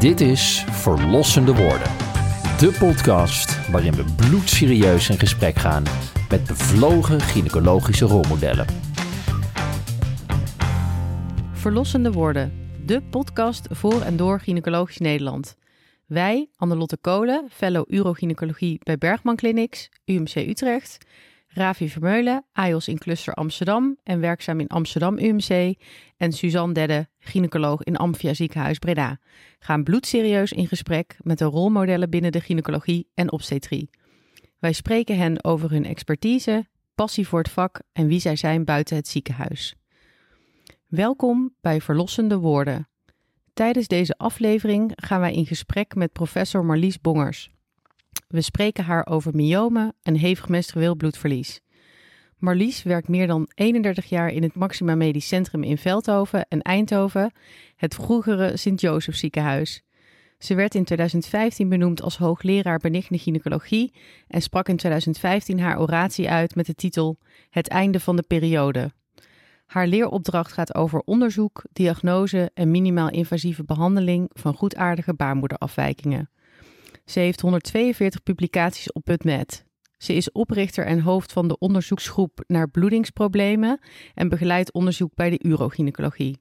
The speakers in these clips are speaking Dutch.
Dit is Verlossende Woorden. De podcast waarin we bloedserieus in gesprek gaan met bevlogen gynaecologische rolmodellen. Verlossende Woorden, de podcast voor en door Gynaecologisch Nederland. Wij, Annelotte Kolen, fellow urogynecologie bij Bergman Clinics, UMC Utrecht, Ravi Vermeulen, AIOS in Cluster Amsterdam en werkzaam in Amsterdam UMC. En Suzanne Dedde, gynaecoloog in Amphia Ziekenhuis Breda. Gaan bloedserieus in gesprek met de rolmodellen binnen de gynaecologie en obstetrie. Wij spreken hen over hun expertise, passie voor het vak en wie zij zijn buiten het ziekenhuis. Welkom bij Verlossende Woorden. Tijdens deze aflevering gaan wij in gesprek met professor Marlies Bongers. We spreken haar over myomen en hevig menstrueel bloedverlies. Marlies werkt meer dan 31 jaar in het Maxima Medisch Centrum in Veldhoven en Eindhoven, het vroegere Sint-Joseph ziekenhuis. Ze werd in 2015 benoemd als hoogleraar benigne gynaecologie en sprak in 2015 haar oratie uit met de titel Het einde van de periode. Haar leeropdracht gaat over onderzoek, diagnose en minimaal invasieve behandeling van goedaardige baarmoederafwijkingen. Ze heeft 142 publicaties op PubMed. Ze is oprichter en hoofd van de onderzoeksgroep naar bloedingsproblemen en begeleidt onderzoek bij de urogynecologie.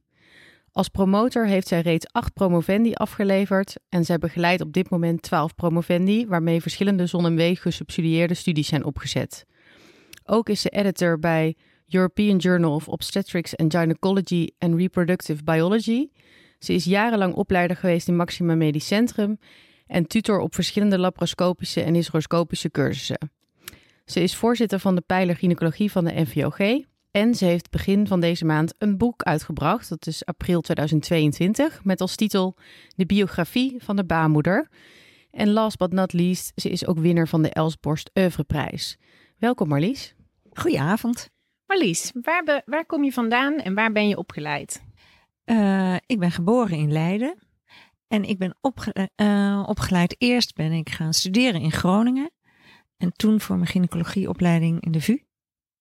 Als promotor heeft zij reeds acht promovendi afgeleverd en zij begeleidt op dit moment 12 promovendi, waarmee verschillende zon- gesubsidieerde studies zijn opgezet. Ook is ze editor bij European Journal of Obstetrics and Gynecology and Reproductive Biology. Ze is jarenlang opleider geweest in Maxima Medisch Centrum en tutor op verschillende laparoscopische en hysteroscopische cursussen. Ze is voorzitter van de pijler gynaecologie van de NVOG en ze heeft begin van deze maand een boek uitgebracht, dat is april 2022, met als titel De biografie van de baarmoeder. En last but not least, ze is ook winnaar van de Elsborst Oeuvreprijs. Welkom Marlies. Goedenavond. Marlies, waar, waar kom je vandaan en waar ben je opgeleid? Uh, ik ben geboren in Leiden en ik ben opge uh, opgeleid. Eerst ben ik gaan studeren in Groningen. En toen voor mijn gynaecologieopleiding in de VU,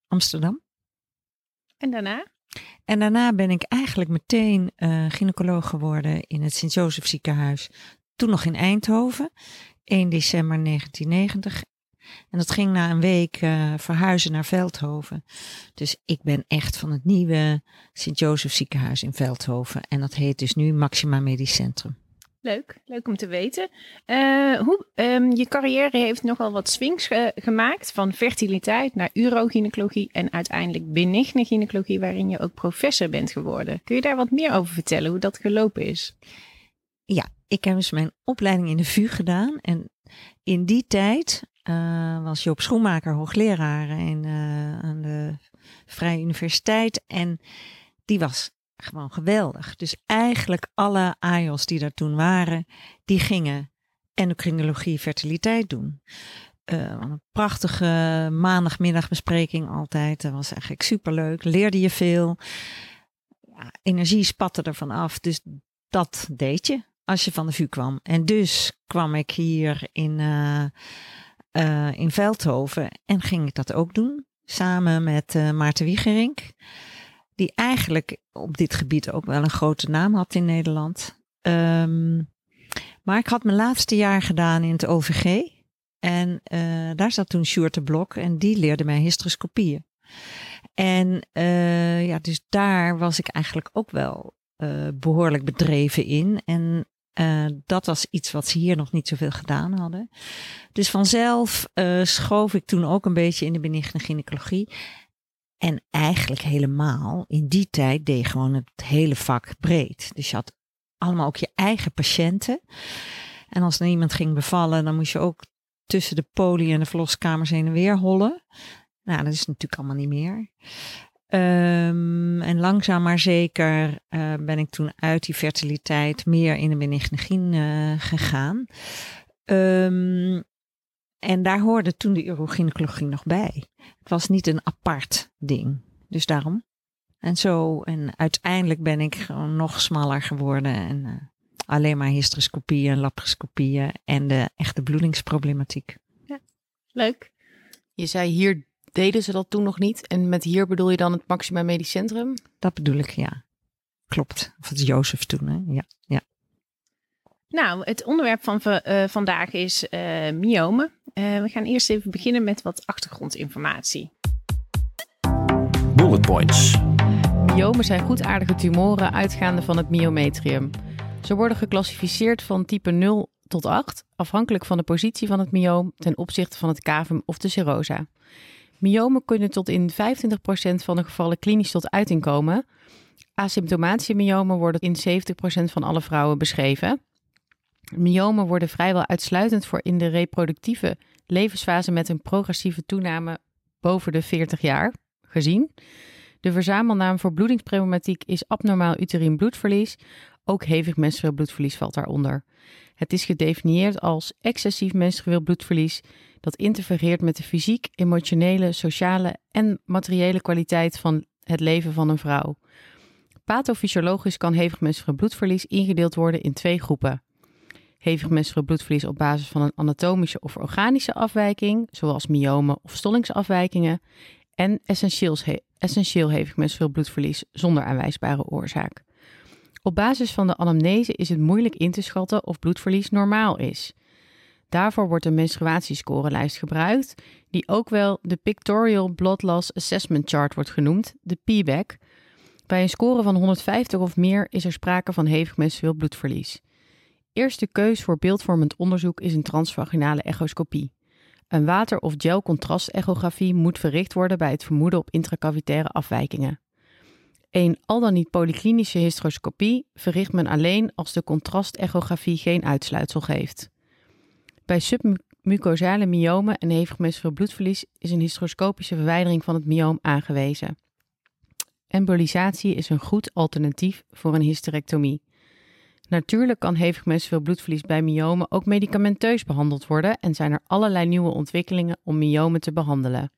Amsterdam. En daarna? En daarna ben ik eigenlijk meteen uh, gynaecoloog geworden in het Sint-Joseph ziekenhuis. Toen nog in Eindhoven, 1 december 1990. En dat ging na een week uh, verhuizen naar Veldhoven. Dus ik ben echt van het nieuwe Sint-Joseph ziekenhuis in Veldhoven. En dat heet dus nu Maxima Medisch Centrum. Leuk, leuk om te weten. Uh, hoe, um, je carrière heeft nogal wat swings ge gemaakt van fertiliteit naar urogynecologie en uiteindelijk benigne gynaecologie, waarin je ook professor bent geworden. Kun je daar wat meer over vertellen, hoe dat gelopen is? Ja, ik heb dus mijn opleiding in de VU gedaan en in die tijd uh, was Joop Schoenmaker hoogleraar in, uh, aan de Vrije Universiteit en die was gewoon geweldig. Dus eigenlijk alle AIOS die daar toen waren, die gingen endocrinologie fertiliteit doen. Uh, een prachtige maandagmiddagbespreking altijd. Dat was eigenlijk superleuk. Leerde je veel. Ja, energie spatte ervan af. Dus dat deed je als je van de VU kwam. En dus kwam ik hier in, uh, uh, in Veldhoven en ging ik dat ook doen. Samen met Maarten Wiegerink die eigenlijk op dit gebied ook wel een grote naam had in Nederland. Um, maar ik had mijn laatste jaar gedaan in het OVG. En uh, daar zat toen Sjoerd de Blok en die leerde mij hysteroscopieën. En uh, ja, dus daar was ik eigenlijk ook wel uh, behoorlijk bedreven in. En dat was iets wat ze hier nog niet zoveel gedaan hadden. Dus vanzelf schoof ik toen ook een beetje in de benigne gynaecologie. En eigenlijk helemaal in die tijd deed gewoon het hele vak breed. Dus je had allemaal ook je eigen patiënten. En als er iemand ging bevallen, dan moest je ook tussen de poli en de verloskamers heen en weer hollen. Nou, dat is natuurlijk allemaal niet meer. Um, en langzaam maar zeker uh, ben ik toen uit die fertiliteit meer in de benignegien uh, gegaan. Um, en daar hoorde toen de urogynecologie nog bij. Het was niet een apart ding. Dus daarom. En zo, en uiteindelijk ben ik gewoon nog smaller geworden. En uh, alleen maar hysteroscopieën en laparoscopieën en de echte bloedingsproblematiek. Ja, leuk. Je zei hier deden ze dat toen nog niet. En met hier bedoel je dan het Maxima Medisch Centrum? Dat bedoel ik, ja. Klopt. Of het Jozef toen, hè? Ja, ja. Nou, het onderwerp van uh, vandaag is uh, myomen. Uh, we gaan eerst even beginnen met wat achtergrondinformatie. Bullet points. Myomen zijn goedaardige tumoren uitgaande van het myometrium. Ze worden geclassificeerd van type 0 tot 8, afhankelijk van de positie van het myoom ten opzichte van het cavum of de serosa. Myomen kunnen tot in 25% van de gevallen klinisch tot uiting komen. Asymptomatische myomen worden in 70% van alle vrouwen beschreven. Myomen worden vrijwel uitsluitend voor in de reproductieve levensfase met een progressieve toename boven de 40 jaar gezien. De verzamelnaam voor bloedingsproblematiek is abnormaal uterien bloedverlies. Ook hevig menstrueel bloedverlies valt daaronder. Het is gedefinieerd als excessief menstrueel bloedverlies dat interfereert met de fysiek, emotionele, sociale en materiële kwaliteit van het leven van een vrouw. Pathofysiologisch kan hevig menstrueel bloedverlies ingedeeld worden in twee groepen. Hevig menstrueel bloedverlies op basis van een anatomische of organische afwijking, zoals myomen of stollingsafwijkingen, en essentieel hevig menstrueel bloedverlies zonder aanwijsbare oorzaak. Op basis van de anamnese is het moeilijk in te schatten of bloedverlies normaal is. Daarvoor wordt een menstruatiescorelijst gebruikt, die ook wel de Pictorial Blood Loss Assessment Chart wordt genoemd, de PBAC. Bij een score van 150 of meer is er sprake van hevig menstrueel bloedverlies. Eerste keus voor beeldvormend onderzoek is een transvaginale echoscopie. Een water- of gel-contrastechografie moet verricht worden bij het vermoeden op intracavitaire afwijkingen. Een al dan niet polyklinische hysteroscopie verricht men alleen als de contrastechografie geen uitsluitsel geeft. Bij submucosale myomen en hevig menstrueel bloedverlies is een hysteroscopische verwijdering van het myoom aangewezen. Embolisatie is een goed alternatief voor een hysterectomie. Natuurlijk kan hevig menstrueel bloedverlies bij myomen ook medicamenteus behandeld worden en zijn er allerlei nieuwe ontwikkelingen om myomen te behandelen.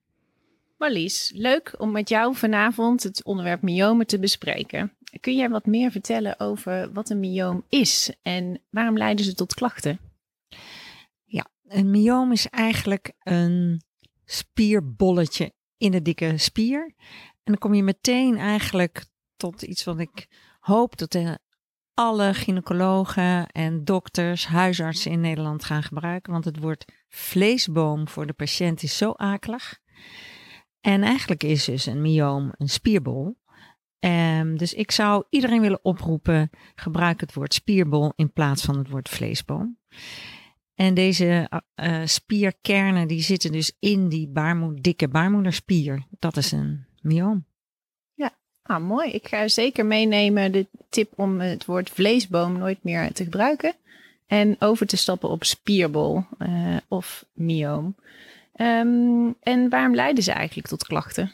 Marlies, leuk om met jou vanavond het onderwerp myomen te bespreken. Kun jij wat meer vertellen over wat een myoom is en waarom leiden ze tot klachten? Ja, een myoom is eigenlijk een spierbolletje in de dikke spier. En dan kom je meteen eigenlijk tot iets wat ik hoop dat de alle gynaecologen en dokters, huisartsen in Nederland gaan gebruiken. Want het woord vleesboom voor de patiënt is zo akelig. En eigenlijk is dus een myoom een spierbol. Um, dus ik zou iedereen willen oproepen, gebruik het woord spierbol in plaats van het woord vleesboom. En deze uh, spierkernen die zitten dus in die dikke baarmoederspier. Dat is een myoom. Ah, mooi. Ik ga zeker meenemen de tip om het woord vleesboom nooit meer te gebruiken. En over te stappen op spierbol uh, of myoom. Um, en waarom leiden ze eigenlijk tot klachten?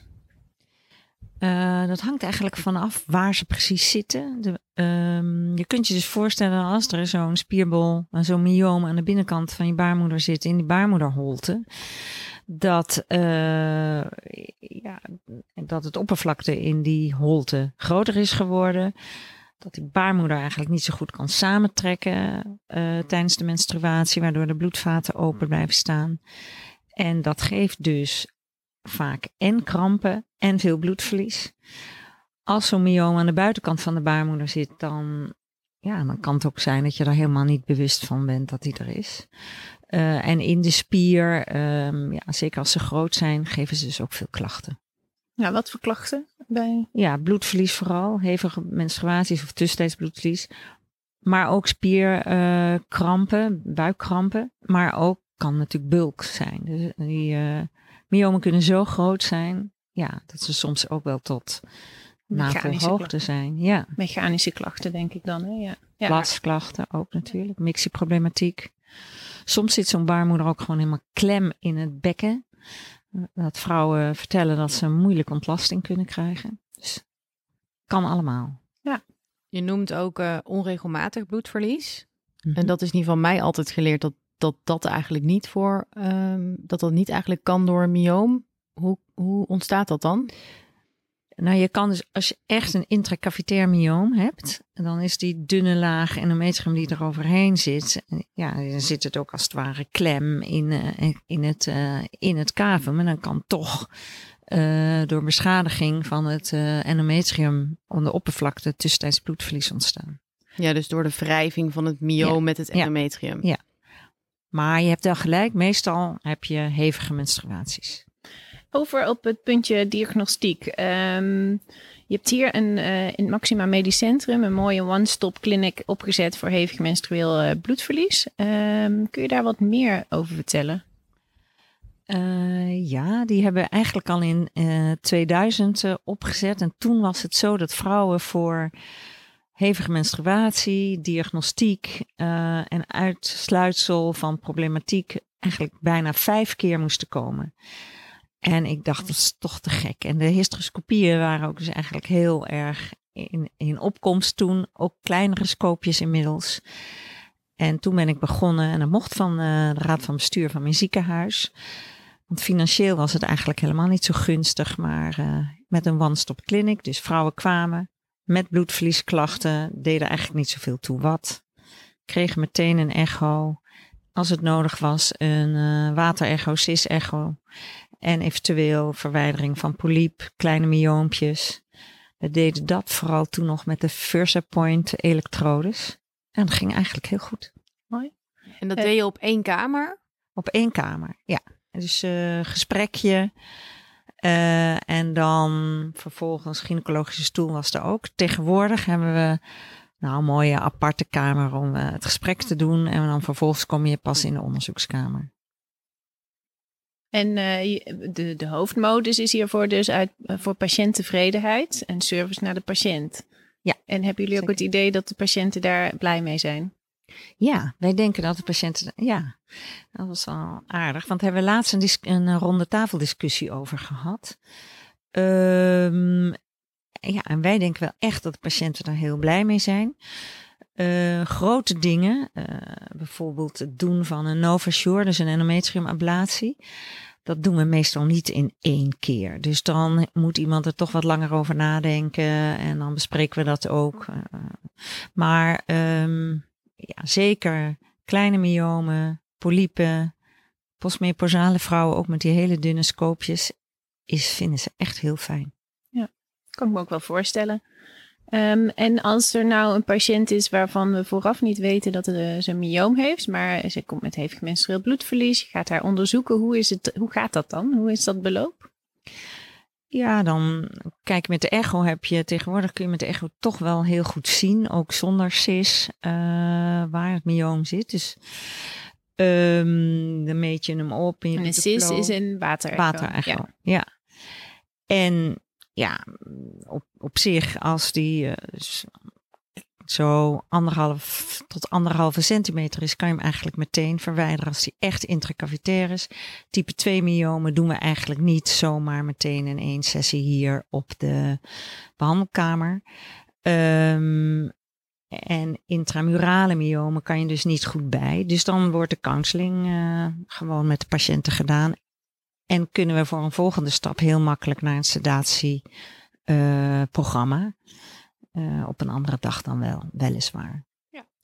Uh, dat hangt eigenlijk vanaf waar ze precies zitten. De, um, je kunt je dus voorstellen als er zo'n spierbol, zo'n myoom aan de binnenkant van je baarmoeder zit, in die baarmoederholte dat, uh, ja, dat het oppervlakte in die holte groter is geworden. Dat die baarmoeder eigenlijk niet zo goed kan samentrekken uh, tijdens de menstruatie, waardoor de bloedvaten open blijven staan. En dat geeft dus vaak en krampen en veel bloedverlies. Als zo'n myoom aan de buitenkant van de baarmoeder zit, dan, ja, dan kan het ook zijn dat je er helemaal niet bewust van bent dat die er is. Uh, en in de spier, um, ja, zeker als ze groot zijn, geven ze dus ook veel klachten. Ja, wat voor klachten? Bij... Ja, bloedverlies vooral, hevige menstruaties of tussentijds bloedverlies. Maar ook spierkrampen, uh, buikkrampen. Maar ook kan natuurlijk bulk zijn. Dus die uh, myomen kunnen zo groot zijn, ja, dat ze soms ook wel tot navelhoogte zijn. Ja. Mechanische klachten, denk ik dan. Hè? Ja. ja. Ook natuurlijk, mixieproblematiek. Soms zit zo'n baarmoeder ook gewoon helemaal klem in het bekken. Dat vrouwen vertellen dat ze moeilijk ontlasting kunnen krijgen. Dus kan allemaal. Ja. Je noemt ook uh, onregelmatig bloedverlies. -hmm. En dat is niet van mij altijd geleerd dat dat, dat eigenlijk niet voor, um, dat dat niet eigenlijk kan door een myoom. Hoe, hoe ontstaat dat dan? Nou, je kan dus, als je echt een intracavitair myoom hebt, dan is die dunne laag endometrium die er overheen zit, ja, dan zit het ook als het ware klem in, uh, in, het, uh, in het cavum. En dan kan toch uh, door beschadiging van het endometrium om de oppervlakte tussentijds bloedverlies ontstaan. Ja, dus door de wrijving van het myoom Ja. met het Ja. endometrium. Ja. Maar je hebt wel gelijk, meestal heb je hevige menstruaties. Over op het puntje diagnostiek. Ehm, je hebt hier een, eh, in het Maxima Medisch Centrum een mooie one-stop clinic opgezet voor hevig menstrueel eh, bloedverlies. Ehm, kun je daar wat meer over vertellen? Eh, ja, die hebben we eigenlijk al in eh 2000 eh, opgezet. En toen was het zo dat vrouwen voor hevige menstruatie, diagnostiek en uitsluitsel van problematiek eigenlijk bijna vijf keer moesten komen. En ik dacht, dat is toch te gek. En de hysteroscopieën waren ook dus eigenlijk heel erg in, in opkomst toen. Ook kleinere scoopjes inmiddels. En toen ben ik begonnen en dat mocht van eh, de raad van bestuur van mijn ziekenhuis. Want financieel was het eigenlijk helemaal niet zo gunstig, maar eh, met een one-stop clinic. Dus vrouwen kwamen met bloedverliesklachten, deden eigenlijk niet zoveel toe wat. Kregen meteen een echo. Als het nodig was, een eh waterecho, cis-echo. En eventueel verwijdering van polyp, kleine myoompjes. We deden dat vooral toen nog met de VersaPoint elektrodes. En dat ging eigenlijk heel goed. En dat Eh. deed je op één kamer? Op één kamer, ja. Dus eh gesprekje. eh, en dan vervolgens gynaecologische stoel was er ook. Tegenwoordig hebben we nou een mooie aparte kamer om eh, het gesprek te doen. En dan vervolgens kom je pas in de onderzoekskamer. En eh, de, de hoofdmodus is hiervoor dus uit, eh, voor patiënttevredenheid en service naar de patiënt. Ja, En hebben jullie ook zeker. het idee dat de patiënten daar blij mee zijn? Ja, wij denken dat de patiënten. Ja, dat was wel aardig. Want daar hebben we laatst een, dis- een eh, ronde tafeldiscussie over gehad. Ehm, ja, en wij denken wel echt dat de patiënten daar heel blij mee zijn. Eh, grote dingen, eh, bijvoorbeeld het doen van een Novasure, dus een endometriumablatie. Dat doen we meestal niet in één keer. Dus dan moet iemand er toch wat langer over nadenken en dan bespreken we dat ook. Eh, maar ehm, ja, zeker kleine myomen, polypen, postmenopausale vrouwen, ook met die hele dunne scoopjes, is, vinden ze echt heel fijn. Kan ik me ook wel voorstellen. Ehm, en als er nou een patiënt is waarvan we vooraf niet weten dat eh, ze een myoom heeft, maar ze komt met hevig menstrueel bloedverlies, je gaat haar onderzoeken, hoe, is het, hoe gaat dat dan? Hoe is dat beloop? Ja, dan kijk met de echo heb je tegenwoordig kun je met de echo toch wel heel goed zien, ook zonder cis, eh, waar het myoom zit. Dus ehm, dan meet je hem op. En je En een CIS is een water. Waterecho, Ja. ja. En ja, op, op zich, als die eh, zo anderhalf tot anderhalve centimeter is, kan je hem eigenlijk meteen verwijderen als die echt intracavitair is. Type 2 myomen doen we eigenlijk niet zomaar meteen in één sessie hier op de behandelkamer. Ehm, en intramurale myomen kan je dus niet goed bij. Dus dan wordt de counseling eh, gewoon met de patiënten gedaan. En kunnen we voor een volgende stap heel makkelijk naar een sedatieprogramma. Eh, op een andere dag dan wel, weliswaar.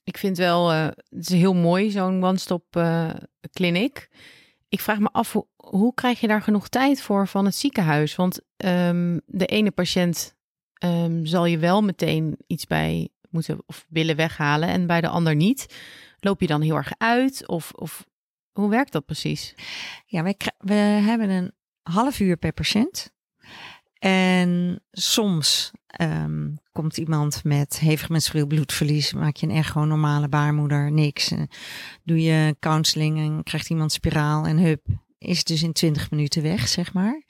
Ik vind wel, eh, het is heel mooi, zo'n one-stop eh clinic. Ik vraag me af, hoe, hoe krijg je daar genoeg tijd voor van het ziekenhuis? Want ehm, de ene patiënt ehm, zal je wel meteen iets bij moeten of willen weghalen en bij de ander niet. Loop je dan heel erg uit? Of, of hoe werkt dat precies? Ja, wij, we hebben een half uur per patiënt. En soms ehm, komt iemand met hevig menstrueel bloedverlies, maak je een echo, normale baarmoeder, niks. Doe je counseling en krijgt iemand spiraal en hup, is dus in 20 minuten weg, zeg maar.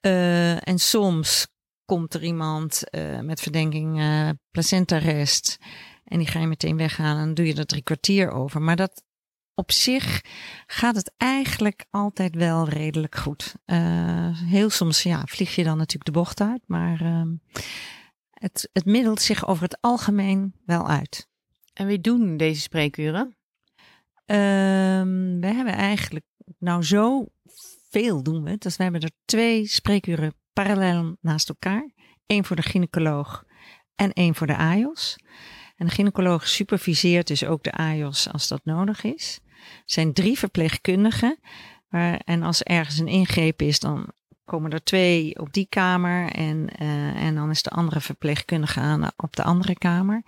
Eh, en soms komt er iemand eh, met verdenking eh placentarest en die ga je meteen weghalen en doe je er drie kwartier over. Maar dat op zich gaat het eigenlijk altijd wel redelijk goed. Eh, heel soms ja, vlieg je dan natuurlijk de bocht uit, maar ehm, het, het middelt zich over het algemeen wel uit. En wie doen deze spreekuren? Ehm, we hebben eigenlijk nou zo veel doen we. Dus we hebben er twee spreekuren parallel naast elkaar. Eén voor de gynaecoloog en één voor de AIOS. En de gynaecoloog superviseert dus ook de AIOS als dat nodig is. Zijn drie verpleegkundigen. En als ergens een ingreep is, dan komen er twee op die kamer. En, eh, en dan is de andere verpleegkundige aan op de andere kamer.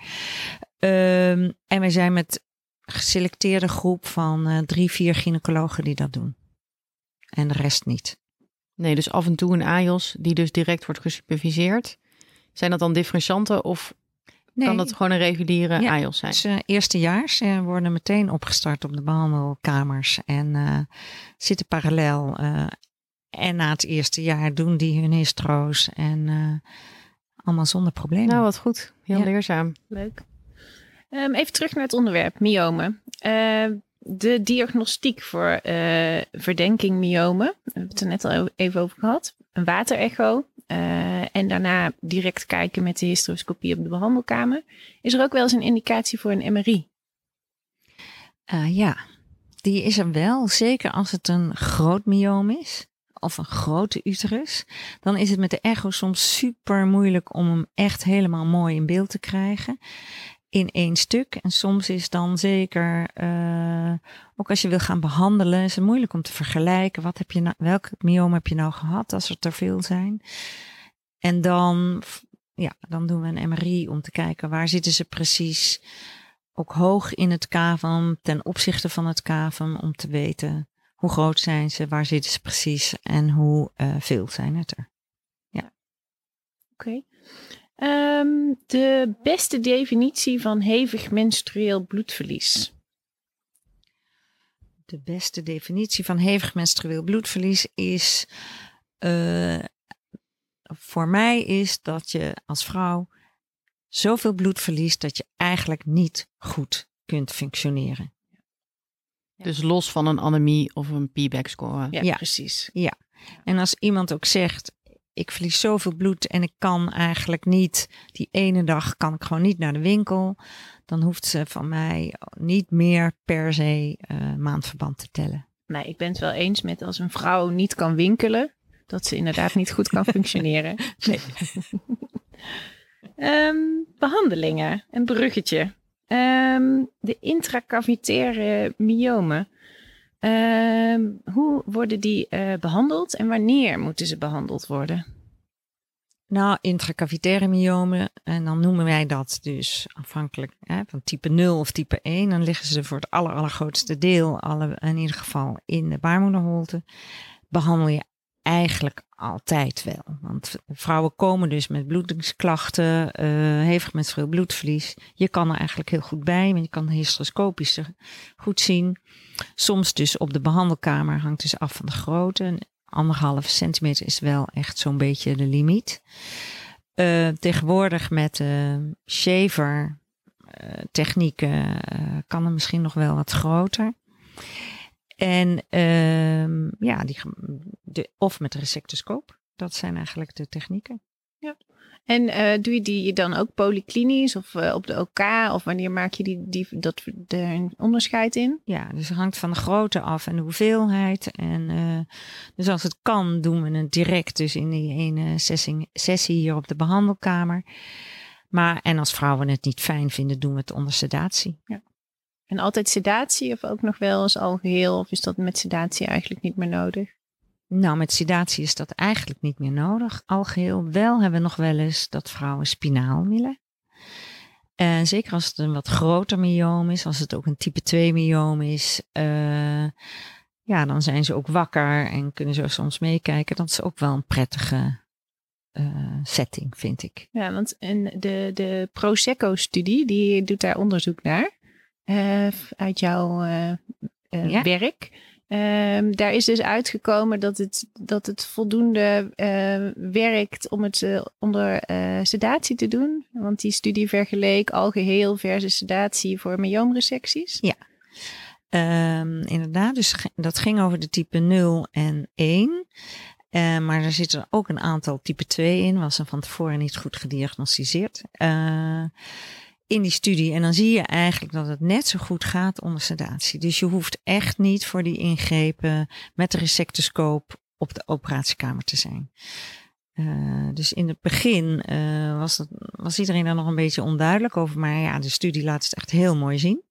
Ehm, en wij zijn met een geselecteerde groep van eh, drie, vier gynaecologen die dat doen. En de rest niet. Nee, dus af en toe een AJOS die dus direct wordt gesuperviseerd. Zijn dat dan differentianten of Nee, kan dat gewoon een reguliere Ja, zijn? dus, eh, eerstejaars eh, worden meteen opgestart op de behandelkamers en eh, zitten parallel. eh, en na het eerste jaar doen die hun histro's en eh, allemaal zonder problemen. Nou, wat goed. Heel Ja. leerzaam. Leuk. Ehm, even terug naar het onderwerp, myomen. Eh, de diagnostiek voor eh, verdenking myomen. We hebben het er net al even over gehad. Een waterecho. En daarna direct kijken met de hysteroscopie op de behandelkamer. Is er ook wel eens een indicatie voor een MRI? Eh, ja, die is er wel. Zeker als het een groot myoom is. Of een grote uterus. Dan is het met de echo soms super moeilijk om hem echt helemaal mooi in beeld te krijgen. In één stuk. En soms is dan zeker, eh, ook als je wil gaan behandelen, is het moeilijk om te vergelijken. Wat heb je nou, welk myoom heb je nou gehad als er te veel zijn? En dan, ja, dan doen we een MRI om te kijken waar zitten ze precies ook hoog in het cavum ten opzichte van het cavum om te weten hoe groot zijn ze, waar zitten ze precies en hoe eh, veel zijn het er. Oké. Ehm, de beste definitie van hevig menstrueel bloedverlies. De beste definitie van hevig menstrueel bloedverlies is eh, voor mij is dat je als vrouw zoveel bloed verliest dat je eigenlijk niet goed kunt functioneren. Dus los van een anemie of een P-back score. Ja, Ja. precies. En als iemand ook zegt, ik verlies zoveel bloed en ik kan eigenlijk niet, die ene dag kan ik gewoon niet naar de winkel, dan hoeft ze van mij niet meer per se eh, maandverband te tellen. Nee, ik ben het wel eens met als een vrouw niet kan winkelen, dat ze inderdaad niet goed kan functioneren. Nee. Ehm, behandelingen, een bruggetje. Ehm, de intracavitaire myomen. Ehm, hoe worden die eh, behandeld en wanneer moeten ze behandeld worden? Nou, intracavitaire myomen, en dan noemen wij dat dus afhankelijk hè, van type 0 of type 1. Dan liggen ze voor het aller, allergrootste deel, alle, in ieder geval in de baarmoederholte. Behandel je eigenlijk altijd wel. Want vrouwen komen dus met bloedingsklachten, eh hevig menstrueel bloedverlies. Je kan er eigenlijk heel goed bij, want je kan hysteroscopisch er goed zien. Soms dus op de behandelkamer hangt dus af van de grootte anderhalve centimeter is wel echt zo'n beetje de limiet. Eh, tegenwoordig met uh, shaver uh, technieken uh, kan er misschien nog wel wat groter. En uh, ja, die, de, of met resectoscoop. Dat zijn eigenlijk de technieken. Ja. En uh, doe je die dan ook polyklinisch of uh, op de OK? Of wanneer maak je die, die, dat, de onderscheid in? Ja, dus het hangt van de grootte af en de hoeveelheid. En uh, dus als het kan, doen we het direct dus in die ene sessie, sessie hier op de behandelkamer. Maar en als vrouwen het niet fijn vinden, doen we het onder sedatie. Ja. En altijd sedatie of ook nog wel eens algeheel? Of is dat met sedatie eigenlijk niet meer nodig? Nou, met sedatie is dat eigenlijk niet meer nodig. Algeheel wel hebben we nog wel eens dat vrouwen spinaal willen. En zeker als het een wat groter myoom is, als het ook een type 2 myoom is, uh, ja, dan zijn ze ook wakker en kunnen ze soms meekijken. Dat is ook wel een prettige uh, setting, vind ik. Ja, want en de, de Prosecco-studie, die doet daar onderzoek naar uh, uit jouw ja. werk. Um, daar is dus uitgekomen dat het, dat het voldoende werkt om het onder sedatie te doen. Want die studie vergeleek algeheel versus sedatie voor myoomresecties. Ja, um, inderdaad. Dus dat ging over de type 0 en 1. Uh, maar er zitten ook een aantal type 2 in, was er van tevoren niet goed gediagnosticeerd. Uh, in die studie. En dan zie je eigenlijk dat het net zo goed gaat onder sedatie. Dus je hoeft echt niet voor die ingrepen met de resectoscoop op de operatiekamer te zijn. Uh, dus in het begin uh, was, dat, was iedereen daar nog een beetje onduidelijk over. Maar ja, de studie laat het echt heel mooi zien.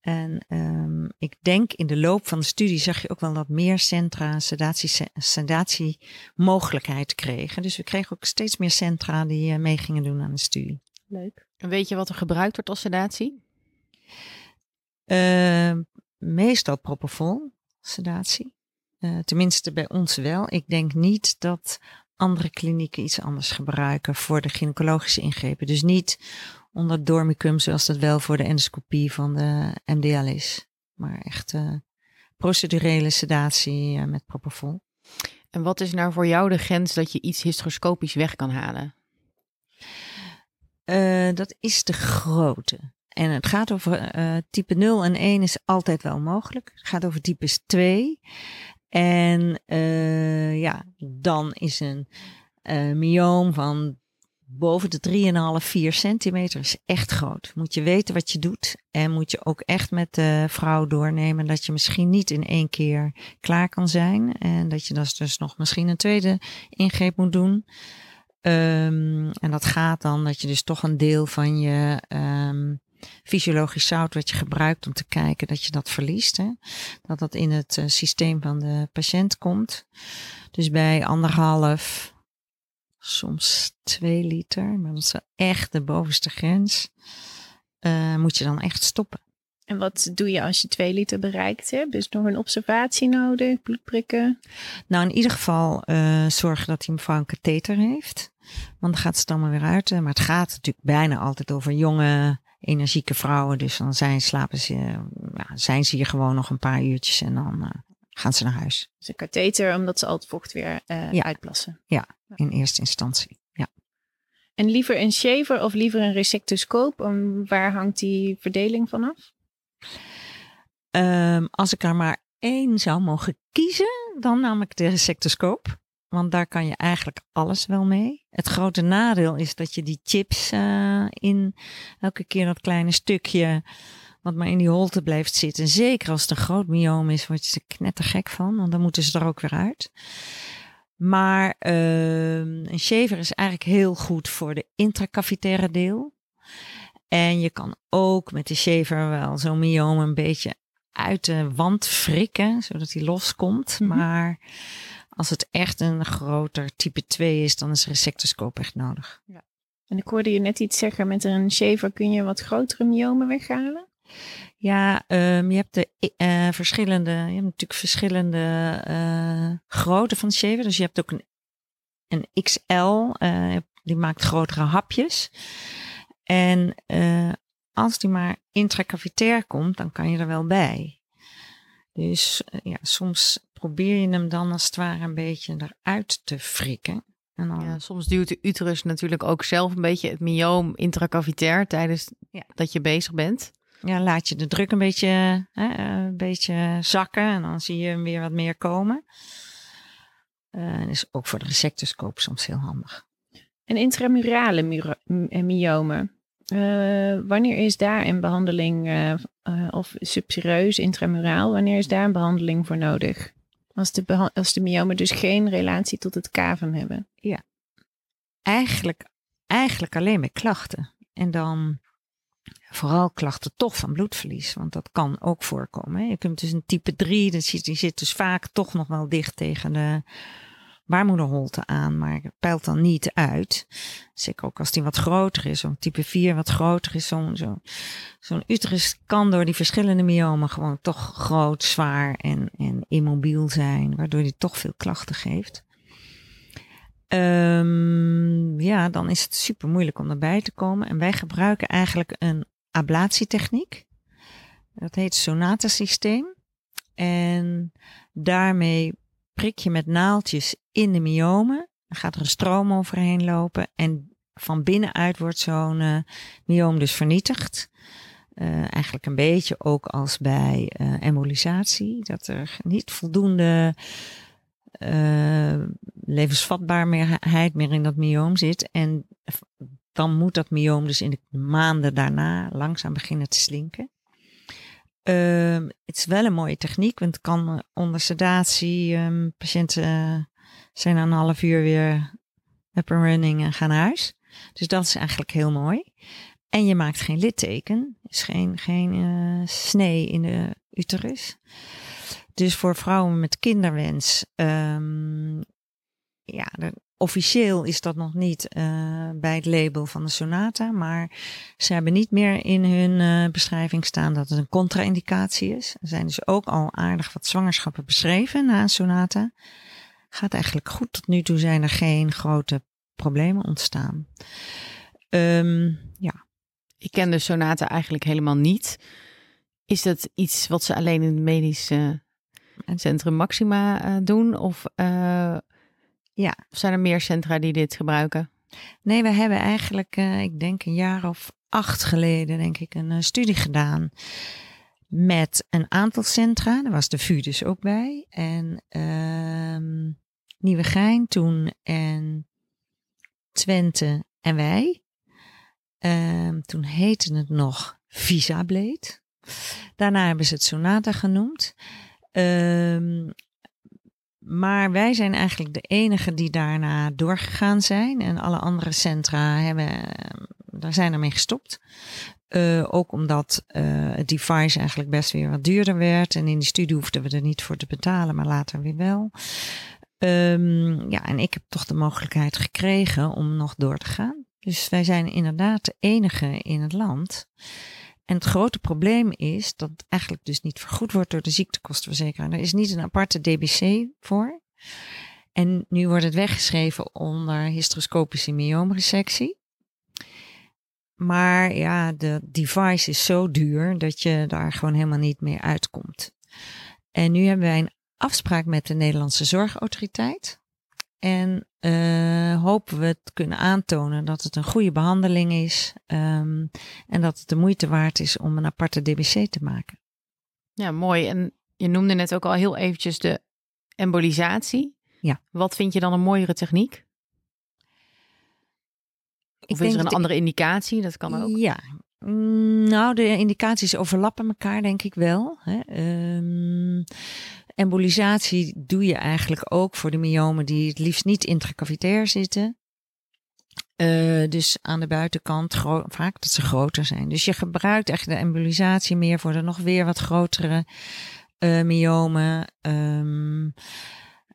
En um, ik denk in de loop van de studie zag je ook wel dat meer centra sedatie, sedatie mogelijkheid kregen. Dus we kregen ook steeds meer centra die uh, mee gingen doen aan de studie. Leuk. En weet je wat er gebruikt wordt als sedatie? Uh, meestal propofol, sedatie. Uh, tenminste bij ons wel. Ik denk niet dat andere klinieken iets anders gebruiken voor de gynaecologische ingrepen. Dus niet onder dormicum zoals dat wel voor de endoscopie van de MDL is. Maar echt uh, procedurele sedatie uh, met propofol. En wat is nou voor jou de grens dat je iets hysteroscopisch weg kan halen? Uh, dat is de grote. En het gaat over uh, type 0 en 1 is altijd wel mogelijk. Het gaat over types 2. En uh, ja, dan is een myoom van boven de 3,5, 4 centimeter echt groot. Moet je weten wat je doet. En moet je ook echt met de vrouw doornemen dat je misschien niet in één keer klaar kan zijn. En dat je dus nog misschien een tweede ingreep moet doen. Um, en dat gaat dan dat je dus toch een deel van je um, fysiologisch zout wat je gebruikt om te kijken dat je dat verliest. Hè? Dat dat in het uh, systeem van de patiënt komt. Dus bij anderhalf, soms twee liter, maar dat is wel echt de bovenste grens, uh, moet je dan echt stoppen. En wat doe je als je twee liter bereikt hebt? Is nog een observatie nodig? Bloedprikken? Nou, in ieder geval uh, zorgen dat die mevrouw een katheter heeft. Want dan gaat het allemaal weer uit. Maar het gaat natuurlijk bijna altijd over jonge, energieke vrouwen. Dus dan zijn, slapen ze, ja, zijn ze hier gewoon nog een paar uurtjes en dan uh, gaan ze naar huis. Dus een katheter, omdat ze al het vocht weer uh, ja. uitplassen. Ja, in eerste instantie. Ja. En liever een shaver of liever een resectoscoop? En waar hangt die verdeling vanaf? Um, als ik er maar één zou mogen kiezen, dan nam ik de resectoscoop. Want daar kan je eigenlijk alles wel mee. Het grote nadeel is dat je die chips uh, in elke keer dat kleine stukje wat maar in die holte blijft zitten. Zeker als het een groot myoom is, word je er knettergek van. Want dan moeten ze er ook weer uit. Maar uh, een shaver is eigenlijk heel goed voor de intracavitaire deel. En je kan ook met de shaver wel zo'n myoom een beetje uit de wand frikken, zodat hij loskomt. Mm -hmm. Maar als het echt een groter type 2 is, dan is een resectoscoop echt nodig. Ja. En ik hoorde je net iets zeggen, met een shaver kun je wat grotere myomen weghalen? Ja, um, je hebt de uh, verschillende, je hebt natuurlijk verschillende uh, grootte van de shaver. Dus je hebt ook een, een XL, uh, die maakt grotere hapjes. En als die maar intracavitair komt, dan kan je er wel bij. Dus ja, soms probeer je hem dan als het ware een beetje eruit te frikken. En dan... ja, soms duwt de uterus natuurlijk ook zelf een beetje het myoom intracavitair tijdens ja. dat je bezig bent. Ja, laat je de druk een beetje, hè, een beetje zakken en dan zie je hem weer wat meer komen. Uh, is ook voor de resectoscoop soms heel handig. En intramurale myomen, uh, wanneer is daar een behandeling, uh, of subserieus intramuraal, wanneer is daar een behandeling voor nodig? Als de, als de myomen dus geen relatie tot het kaven hebben. Ja, eigenlijk, eigenlijk alleen met klachten. En dan vooral klachten toch van bloedverlies, want dat kan ook voorkomen. Je kunt dus een type 3, die zit, die zit dus vaak toch nog wel dicht tegen de baarmoederholte aan, maar peilt dan niet uit. Zeker ook als die wat groter is, zo'n type 4 wat groter is. Zo'n zo, uterus kan door die verschillende myomen gewoon toch groot, zwaar en, en immobiel zijn, waardoor die toch veel klachten geeft. Um, ja, dan is het super moeilijk om erbij te komen. En wij gebruiken eigenlijk een ablatietechniek. Dat heet Sonata systeem. En daarmee prik je met naaldjes in de myomen. Dan gaat er een stroom overheen lopen. En van binnenuit wordt zo'n uh, dus vernietigd. Uh, eigenlijk een beetje ook als bij uh, embolisatie. Dat er niet voldoende levensvatbaarheid meer in dat myoom zit. En dan moet dat myoom dus in de maanden daarna langzaam beginnen te slinken. Uh, het is wel een mooie techniek, want het kan onder sedatie, um, patiënten uh, zijn na een half uur weer up and running en gaan naar huis. Dus dat is eigenlijk heel mooi. En je maakt geen litteken, is geen, geen uh, snee in de uterus. Dus voor vrouwen met kinderwens, um, ja, officieel is dat nog niet eh, bij het label van de Sonata, maar ze hebben niet meer in hun eh, beschrijving staan dat het een contra-indicatie is. Er zijn dus ook al aardig wat zwangerschappen beschreven na een Sonata. Gaat eigenlijk goed. Tot nu toe zijn er geen grote problemen ontstaan. Ehm, ja. Ik ken de Sonata eigenlijk helemaal niet. Is dat iets wat ze alleen in het medisch eh, centrum Maxima doen? Of Ja. of zijn er meer centra die dit gebruiken? Nee, we hebben eigenlijk, eh, ik denk een jaar of acht geleden, denk ik, een eh, studie gedaan met een aantal centra. Daar was de VU dus ook bij. En ehm Nieuwegein toen en Twente en wij. Ehm, toen heette het nog Visablade. Daarna hebben ze het Sonata genoemd. Ehm, maar wij zijn eigenlijk de enige die daarna doorgegaan zijn. En alle andere centra hebben, eh, daar zijn ermee gestopt. Eh, ook omdat eh, het device eigenlijk best weer wat duurder werd. En in die studie hoefden we er niet voor te betalen, maar later weer wel. Ehm, ja, en ik heb toch de mogelijkheid gekregen om nog door te gaan. Dus wij zijn inderdaad de enige in het land. En het grote probleem is dat het eigenlijk dus niet vergoed wordt door de ziektekostenverzekeraar. Er is niet een aparte DBC voor. En nu wordt het weggeschreven onder hysteroscopische myoomresectie. Maar ja, de device is zo duur dat je daar gewoon helemaal niet meer uitkomt. En nu hebben wij een afspraak met de Nederlandse Zorgautoriteit. En eh, hopen we te kunnen aantonen dat het een goede behandeling is. ehm, en dat het de moeite waard is om een aparte DBC te maken. Ja, mooi. En je noemde net ook al heel eventjes de embolisatie. Ja. Wat vind je dan een mooiere techniek? Ik Of is denk er een andere indicatie? Dat kan ook. Ja. Mm, Nou, de indicaties overlappen elkaar, denk ik wel. Hè. Ehm, embolisatie doe je eigenlijk ook voor de myomen die het liefst niet intracavitair zitten. Eh, dus aan de buitenkant vaak dat ze groter zijn. Dus je gebruikt echt de embolisatie meer voor de nog weer wat grotere eh myomen. Ehm,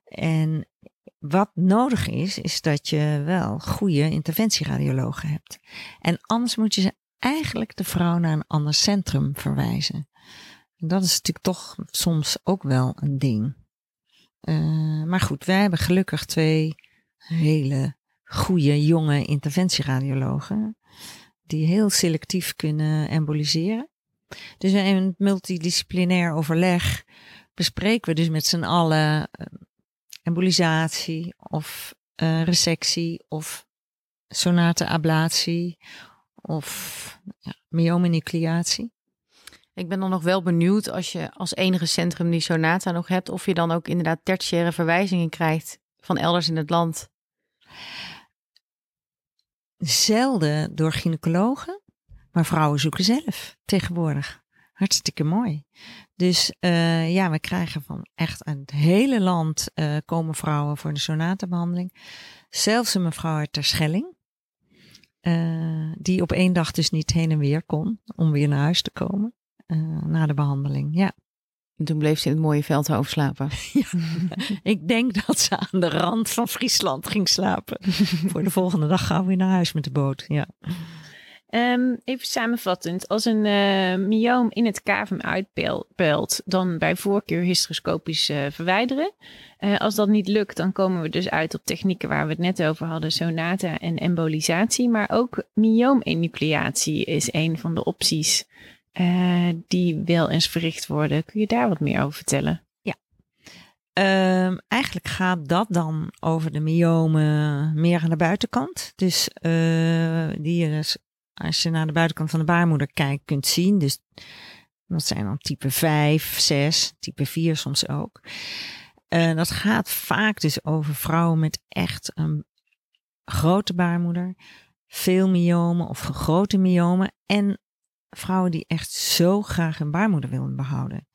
en wat nodig is, is dat je wel goede interventieradiologen hebt. En anders moet je ze eigenlijk de vrouw naar een ander centrum verwijzen. Dat is natuurlijk toch soms ook wel een ding. Eh, maar goed, wij hebben gelukkig twee hele goede jonge interventieradiologen. Die heel selectief kunnen emboliseren. Dus in een multidisciplinair overleg bespreken we dus met z'n allen eh, embolisatie of eh, resectie of sonate-ablatie of ja, myomenucleatie. Ik ben dan nog wel benieuwd als je als enige centrum die Sonata nog hebt, of je dan ook inderdaad tertiaire verwijzingen krijgt van elders in het land. Zelden door gynaecologen, maar vrouwen zoeken zelf tegenwoordig. Hartstikke mooi. Dus eh, ja, we krijgen van echt uit het hele land eh, komen vrouwen voor de sonatenbehandeling. Zelfs een mevrouw uit Terschelling. eh, die op één dag dus niet heen en weer kon om weer naar huis te komen eh, na de behandeling. Ja. En toen bleef ze in het mooie Veldhoven slapen. Ik denk dat ze aan de rand van Friesland ging slapen. Voor de volgende dag gaan we weer naar huis met de boot. Ja. Ehm, even samenvattend, als een eh myoom in het cavum uitpelt, dan bij voorkeur hysteroscopisch eh, verwijderen. Eh, als dat niet lukt, dan komen we dus uit op technieken waar we het net over hadden, sonata en embolisatie. Maar ook myoomenucleatie is een van de opties eh, die wel eens verricht worden. Kun je daar wat meer over vertellen? Ehm, eigenlijk gaat dat dan over de myomen meer aan de buitenkant. Dus eh, die je dus, als je naar de buitenkant van de baarmoeder kijkt, kunt zien. Dus dat zijn dan type 5, 6, type 4 soms ook. Eh, dat gaat vaak dus over vrouwen met echt een grote baarmoeder, veel myomen of grote myomen. En vrouwen die echt zo graag hun baarmoeder willen behouden.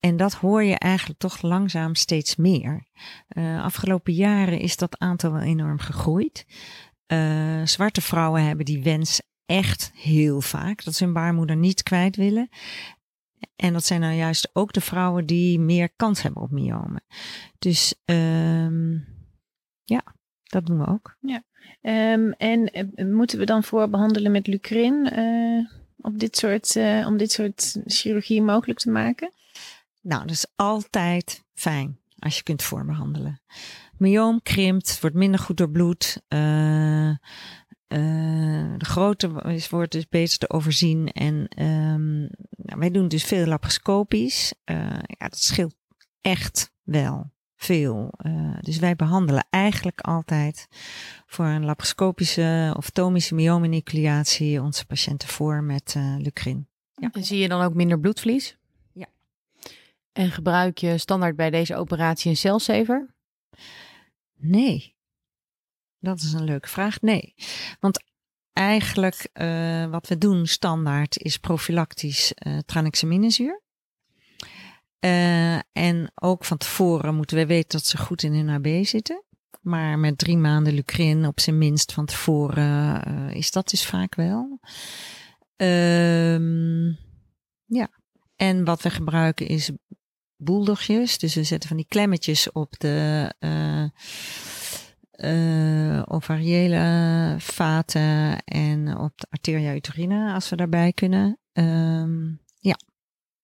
En dat hoor je eigenlijk toch langzaam steeds meer. Uh, afgelopen jaren is dat aantal wel enorm gegroeid. Uh, zwarte vrouwen hebben die wens echt heel vaak, dat ze hun baarmoeder niet kwijt willen. En dat zijn nou juist ook de vrouwen die meer kans hebben op myomen. Dus um, ja, dat doen we ook. Ehm, en eh, moeten we dan voorbehandelen met Lucrin eh, op dit soort, eh, om dit soort chirurgie mogelijk te maken? Nou, dat is altijd fijn als je kunt voorbehandelen. Myoom krimpt, wordt minder goed doorbloed. eh eh, de grootte is, wordt dus beter te overzien. En ehm, nou, wij doen dus veel laparoscopisch. Eh, ja, dat scheelt echt wel veel. Eh, dus wij behandelen eigenlijk altijd voor een laparoscopische of tomische myomenucleatie onze patiënten voor met eh Lucrin. En zie je dan ook minder bloedverlies? Ja. En gebruik je standaard bij deze operatie een celsaver? Nee. Dat is een leuke vraag. Nee. Want eigenlijk eh, wat we doen standaard is profilactisch eh tranexaminezuur. Eh, en ook van tevoren moeten we weten dat ze goed in hun AB zitten. Maar met drie maanden Lucrin op zijn minst van tevoren eh, is dat dus vaak wel. Ehm, ja. En wat we gebruiken is boeldogjes. Dus we zetten van die klemmetjes op de eh ovariële vaten en op de arteria uterina als we daarbij kunnen. Ehm,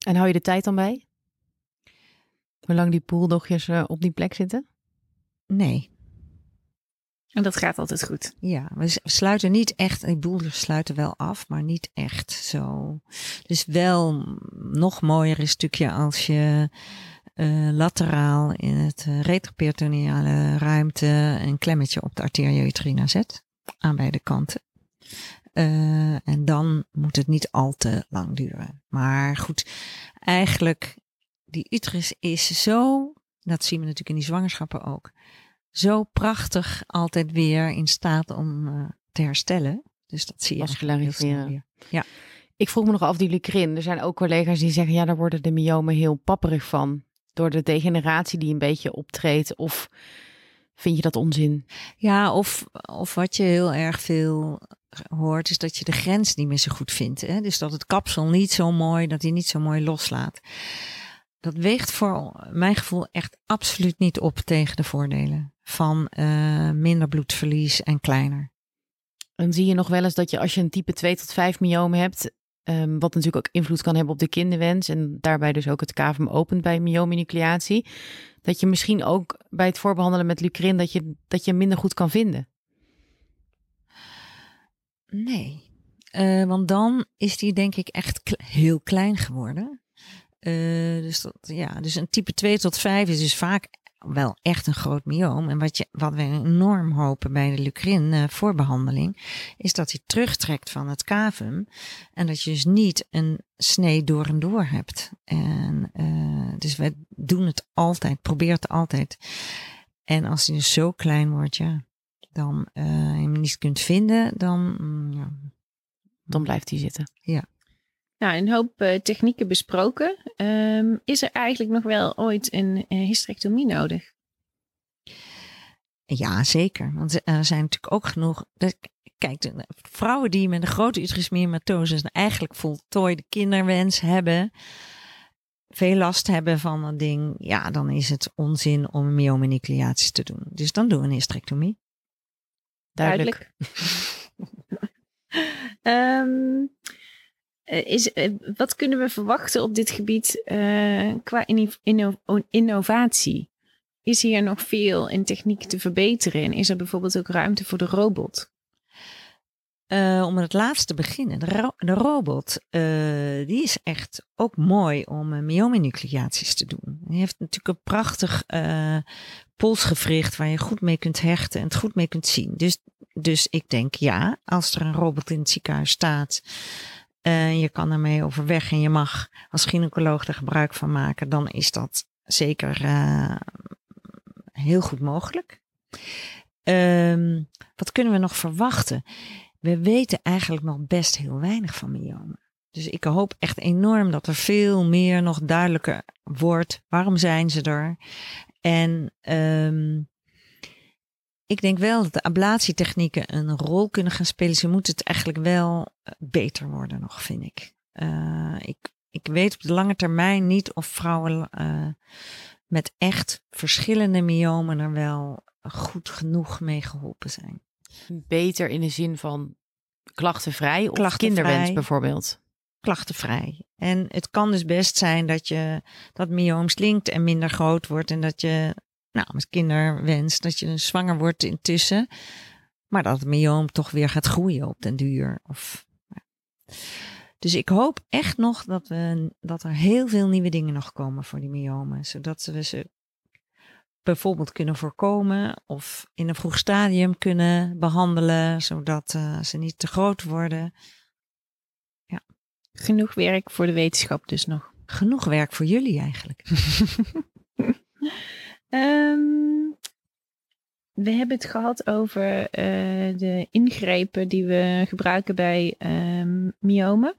En hou je de tijd dan bij? Hoe lang die poeldogjes eh, op die plek zitten? nee, En dat gaat altijd goed. ja, we we sluiten niet echt, die boelders sluiten wel af, maar niet echt zo. Dus wel nog mooier is het stukje als je eh, lateraal in het uh, retroperitoneale ruimte een klemmetje op de arteria uterina zet, aan beide kanten. Eh, en dan moet het niet al te lang duren. Maar goed, eigenlijk, die uterus is zo, dat zien we natuurlijk in die zwangerschappen ook, zo prachtig altijd weer in staat om eh, te herstellen. Dus dat zie je eigenlijk heel snel weer. Ik vroeg me nog af, die Lucrin. Er zijn ook collega's die zeggen, ja, daar worden de myomen heel papperig van. Door de degeneratie die een beetje optreedt. Of vind je dat onzin? Ja, of, of wat je heel erg veel hoort, is dat je de grens niet meer zo goed vindt. Hè? Dus dat het kapsel niet zo mooi, dat hij niet zo mooi loslaat. Dat weegt voor mijn gevoel echt absoluut niet op tegen de voordelen van eh, minder bloedverlies en kleiner. En zie je nog wel eens dat je als je een type 2 tot 5 myoom hebt, ehm, wat natuurlijk ook invloed kan hebben op de kinderwens en daarbij dus ook het cavum opent bij myomenucleatie, dat je misschien ook bij het voorbehandelen met Lucrin dat je, dat je minder goed kan vinden. Nee, Eh, want dan is die denk ik echt heel klein geworden. Eh, dus, dat, ja, dus een type 2 tot 5 is dus vaak wel echt een groot myoom. En wat, je, wat we enorm hopen bij de Lucrin eh, voorbehandeling, is dat hij terugtrekt van het cavum. En dat je dus niet een snee door en door hebt. En, eh, dus we doen het altijd, proberen het altijd. En als hij dus zo klein wordt, ja, dan je hem niet kunt vinden, dan mm, ja, Dan blijft hij zitten. Nou, een hoop eh, technieken besproken. Ehm, is er eigenlijk nog wel ooit een eh, hysterectomie nodig? Ja, zeker. Want er zijn natuurlijk ook genoeg. Kijk, de vrouwen die met een grote uterusmyematose een eigenlijk voltooide kinderwens hebben, veel last hebben van dat ding, ja, dan is het onzin om een myomenucleatie te doen. Dus dan doen we een hysterectomie. Duidelijk. Ehm, eh, is, eh, wat kunnen we verwachten op dit gebied eh, qua inno- inno- innovatie? Is hier nog veel in techniek te verbeteren? En is er bijvoorbeeld ook ruimte voor de robot? Eh, om het laatste te beginnen. De, ro- de robot, eh, die is echt ook mooi om uh, te doen. Die heeft natuurlijk een prachtig eh, polsgewricht waar je goed mee kunt hechten en het goed mee kunt zien. Dus, dus ik denk ja, als er een robot in het ziekenhuis staat en je kan ermee overweg en je mag als gynaecoloog er gebruik van maken, dan is dat zeker eh, heel goed mogelijk. Ehm, wat kunnen we nog verwachten? we weten eigenlijk nog best heel weinig van myomen. Dus ik hoop echt enorm dat er veel meer nog duidelijker wordt. Waarom zijn ze er? En um, ik denk wel dat de ablatietechnieken een rol kunnen gaan spelen. Ze moeten het eigenlijk wel beter worden nog, vind ik. Uh, ik, ik weet op de lange termijn niet of vrouwen uh, met echt verschillende myomen er wel goed genoeg mee geholpen zijn. Beter in de zin van klachtenvrij of Klachtenvrij. kinderwens bijvoorbeeld. klachtenvrij. En het kan dus best zijn dat je dat myoom slinkt en minder groot wordt en dat je, nou, met kinderwens, dat je zwanger wordt intussen, maar dat het myoom toch weer gaat groeien op den duur. Of, ja. Dus ik hoop echt nog dat, we, dat er heel veel nieuwe dingen nog komen voor die myomen, zodat we ze bijvoorbeeld kunnen voorkomen of in een vroeg stadium kunnen behandelen, zodat eh, ze niet te groot worden. Genoeg werk voor de wetenschap dus nog. Genoeg werk voor jullie eigenlijk. Ehm, we hebben het gehad over eh, de ingrepen die we gebruiken bij ehm myomen.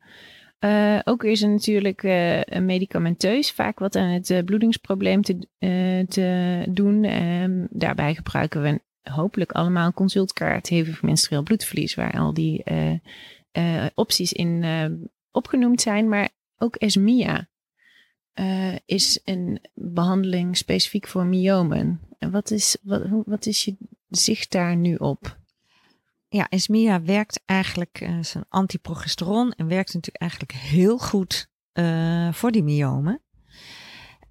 Eh, ook is er natuurlijk eh, medicamenteus vaak wat aan het bloedingsprobleem te, te doen. Ehm, daarbij gebruiken we hopelijk allemaal een consultkaart hevig menstrueel bloedverlies, waar al die opties in opgenoemd zijn. Maar ook ESMIA eh, is een behandeling specifiek voor myomen. En wat is, wat, wat is je zicht daar nu op? Ja, Esmia werkt eigenlijk, eh is een antiprogesteron en werkt natuurlijk eigenlijk heel goed eh, voor die myomen.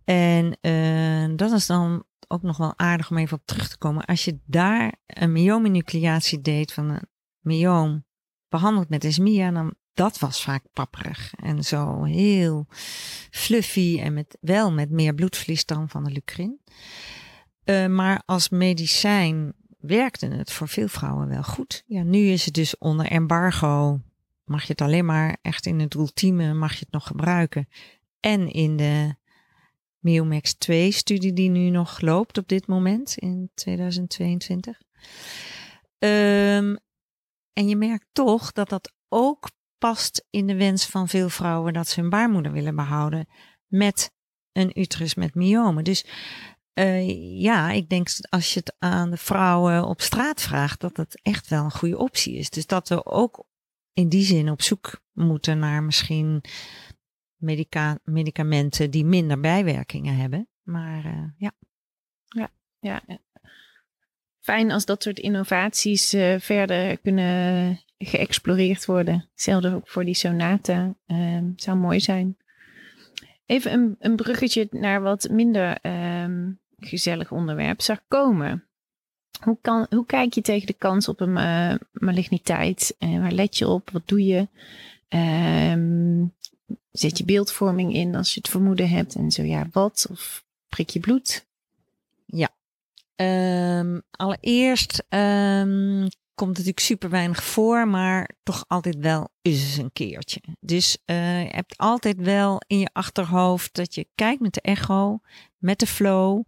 En eh, dat is dan ook nog wel aardig om even op terug te komen. Als je daar een myomenucleatie deed van een myoom behandeld met Esmia, dan dat was vaak papperig en zo heel fluffy en met, wel met meer bloedverlies dan van de lucrin. Eh, maar als medicijn werkte het voor veel vrouwen wel goed. Ja, nu is het dus onder embargo. Mag je het alleen maar echt in het ultieme mag je het nog gebruiken. En in de Miomax 2 studie die nu nog loopt op dit moment in 2022. Ehm, en je merkt toch dat dat ook past in de wens van veel vrouwen dat ze hun baarmoeder willen behouden met een uterus met myomen. Dus eh, ja, ik denk dat als je het aan de vrouwen op straat vraagt, dat het echt wel een goede optie is. Dus dat we ook in die zin op zoek moeten naar misschien medica medicamenten die minder bijwerkingen hebben. Maar eh, ja, Ja, eh, fijn als dat soort innovaties eh, verder kunnen geëxploreerd worden. Hetzelfde ook voor die sonata. ehm, zou mooi zijn. Even een, een bruggetje naar wat minder ehm, gezellig onderwerp. Sarcomen. Hoe, kan, hoe kijk je tegen de kans op een eh, maligniteit? En waar let je op? Wat doe je? Ehm, zet je beeldvorming in als je het vermoeden hebt? En zo ja, wat? Of prik je bloed? Ehm, allereerst komt natuurlijk super weinig voor, maar toch altijd wel eens een keertje. Dus eh, je hebt altijd wel in je achterhoofd dat je kijkt met de echo, met de flow.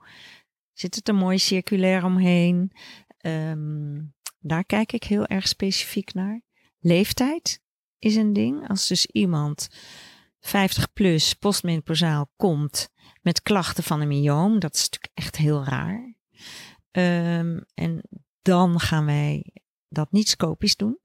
Zit het er mooi circulair omheen? Ehm, daar kijk ik heel erg specifiek naar. Leeftijd is een ding. Als dus iemand 50 plus postmenopausaal komt met klachten van een myoom, dat is natuurlijk echt heel raar. Ehm, en dan gaan wij dat niet scopisch doen.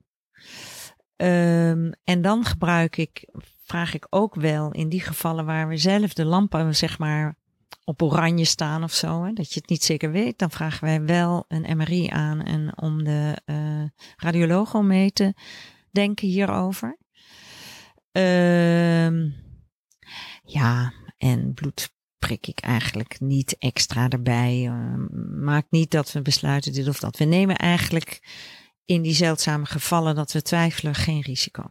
Ehm, en dan gebruik ik, vraag ik ook wel in die gevallen waar we zelf de lampen zeg maar op oranje staan of zo, hè, dat je het niet zeker weet, dan vragen wij wel een MRI aan en om de eh radioloog om mee te denken hierover. Ehm, ja, en bloed prik ik eigenlijk niet extra erbij. Uh, maakt niet dat we besluiten dit of dat. We nemen eigenlijk in die zeldzame gevallen dat we twijfelen geen risico.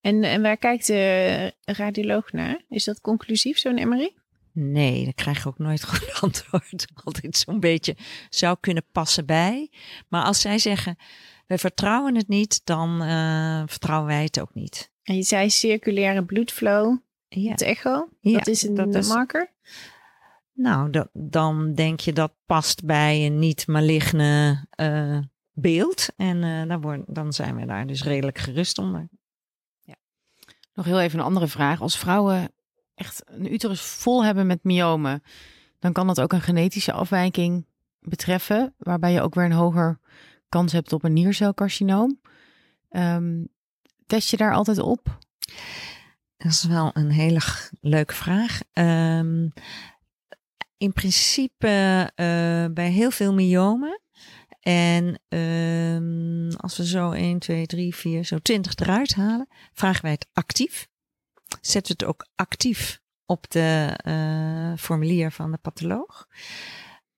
En, en waar kijkt de radioloog naar? Is dat conclusief, zo'n MRI? Nee, daar krijg je ook nooit goed antwoord. Altijd zo'n beetje zou kunnen passen bij. Maar als zij zeggen, we vertrouwen het niet, dan uh, vertrouwen wij het ook niet. En je zei circulaire bloedflow. Ja. Het echo, Ja, dat is een dat is- marker. Nou, dat, dan denk je dat past bij een niet maligne uh, beeld. En uh, dan, wordt, dan zijn we daar dus redelijk gerust onder. Nog heel even een andere vraag. Als vrouwen echt een uterus vol hebben met myomen, dan kan dat ook een genetische afwijking betreffen, waarbij je ook weer een hoger kans hebt op een niercelcarcinoom. Um, test je daar altijd op? Dat is wel een hele leuke vraag. Um, in principe uh, bij heel veel myomen. En uh, als we zo 1, 2, 3, 4, zo 20 eruit halen, vragen wij het actief. Zetten we het ook actief op de uh, formulier van de patholoog.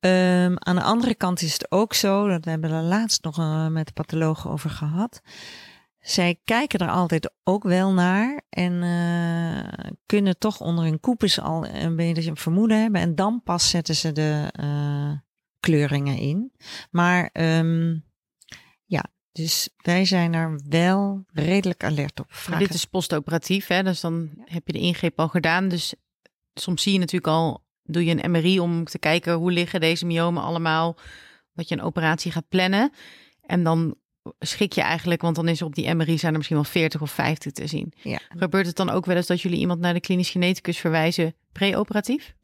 Um, aan de andere kant is het ook zo, dat we hebben er laatst nog uh, met de patholoog over gehad. Zij kijken er altijd ook wel naar en uh, kunnen toch onder hun koepels al een beetje een vermoeden hebben. En dan pas zetten ze de kleuringen in. Maar um, ja, dus wij zijn er wel redelijk alert op. Maar dit is postoperatief, hè? dus dan ja. heb je de ingreep al gedaan. Dus soms zie je natuurlijk al, doe je een MRI om te kijken hoe liggen deze myomen allemaal, dat je een operatie gaat plannen. En dan schik je eigenlijk, want dan is er op die MRI zijn er misschien wel 40 of 50 te zien. Ja. Gebeurt het dan ook wel eens dat jullie iemand naar de klinisch geneticus verwijzen preoperatief?